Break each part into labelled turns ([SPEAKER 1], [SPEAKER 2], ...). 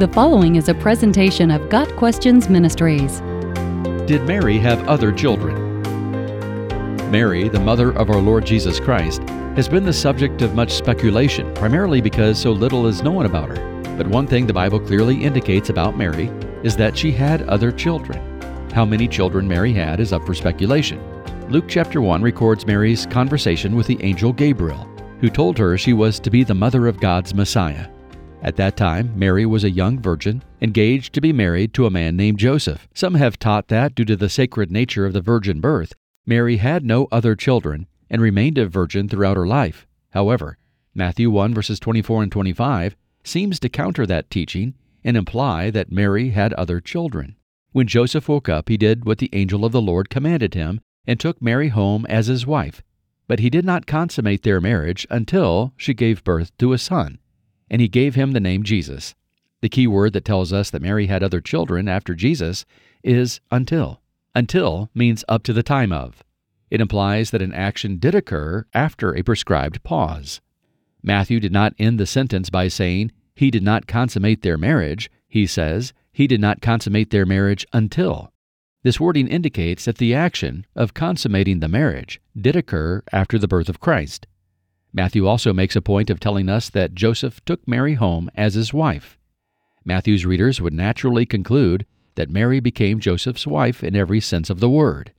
[SPEAKER 1] The following is a presentation of Got Questions Ministries.
[SPEAKER 2] Did Mary have other children? Mary, the mother of our Lord Jesus Christ, has been the subject of much speculation, primarily because so little is known about her. But one thing the Bible clearly indicates about Mary is that she had other children. How many children Mary had is up for speculation. Luke chapter 1 records Mary's conversation with the angel Gabriel, who told her she was to be the mother of God's Messiah. At that time, Mary was a young virgin, engaged to be married to a man named Joseph. Some have taught that, due to the sacred nature of the virgin birth, Mary had no other children and remained a virgin throughout her life. However, Matthew 1 verses 24 and 25 seems to counter that teaching and imply that Mary had other children. When Joseph woke up, he did what the angel of the Lord commanded him and took Mary home as his wife. But he did not consummate their marriage until she gave birth to a son and he gave him the name Jesus. The key word that tells us that Mary had other children after Jesus is until. Until means up to the time of. It implies that an action did occur after a prescribed pause. Matthew did not end the sentence by saying, He did not consummate their marriage. He says, He did not consummate their marriage until. This wording indicates that the action of consummating the marriage did occur after the birth of Christ. Matthew also makes a point of telling us that Joseph took Mary home as his wife. Matthew's readers would naturally conclude that Mary became Joseph's wife in every sense of the word.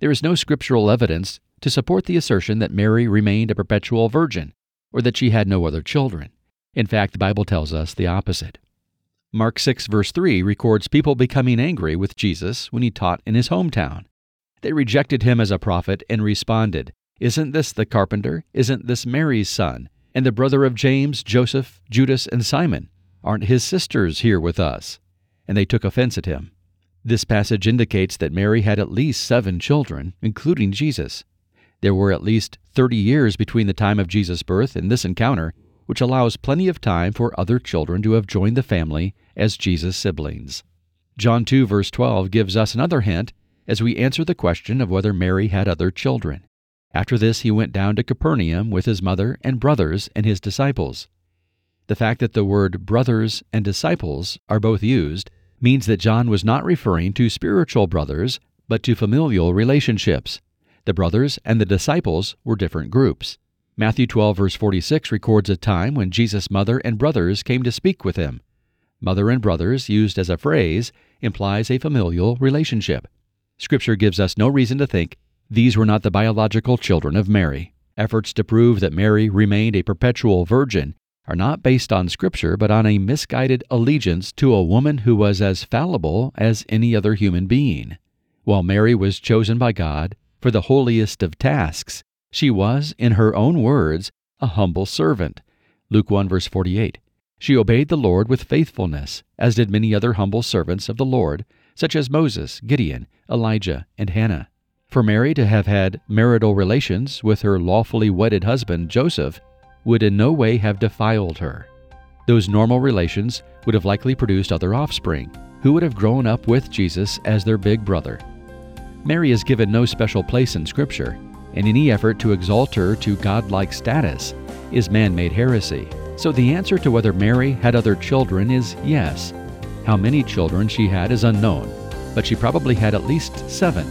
[SPEAKER 2] There is no scriptural evidence to support the assertion that Mary remained a perpetual virgin or that she had no other children. In fact, the Bible tells us the opposite. Mark 6, verse 3 records people becoming angry with Jesus when he taught in his hometown. They rejected him as a prophet and responded, isn't this the carpenter? Isn't this Mary's son? And the brother of James, Joseph, Judas, and Simon? Aren't his sisters here with us? And they took offense at him. This passage indicates that Mary had at least seven children, including Jesus. There were at least 30 years between the time of Jesus' birth and this encounter, which allows plenty of time for other children to have joined the family as Jesus' siblings. John 2, verse 12 gives us another hint as we answer the question of whether Mary had other children. After this, he went down to Capernaum with his mother and brothers and his disciples. The fact that the word brothers and disciples are both used means that John was not referring to spiritual brothers, but to familial relationships. The brothers and the disciples were different groups. Matthew 12, verse 46 records a time when Jesus' mother and brothers came to speak with him. Mother and brothers, used as a phrase, implies a familial relationship. Scripture gives us no reason to think these were not the biological children of Mary. Efforts to prove that Mary remained a perpetual virgin are not based on Scripture, but on a misguided allegiance to a woman who was as fallible as any other human being. While Mary was chosen by God for the holiest of tasks, she was, in her own words, a humble servant. Luke 1 verse 48. She obeyed the Lord with faithfulness, as did many other humble servants of the Lord, such as Moses, Gideon, Elijah, and Hannah. For Mary to have had marital relations with her lawfully wedded husband, Joseph, would in no way have defiled her. Those normal relations would have likely produced other offspring, who would have grown up with Jesus as their big brother. Mary is given no special place in Scripture, and any effort to exalt her to godlike status is man made heresy. So the answer to whether Mary had other children is yes. How many children she had is unknown, but she probably had at least seven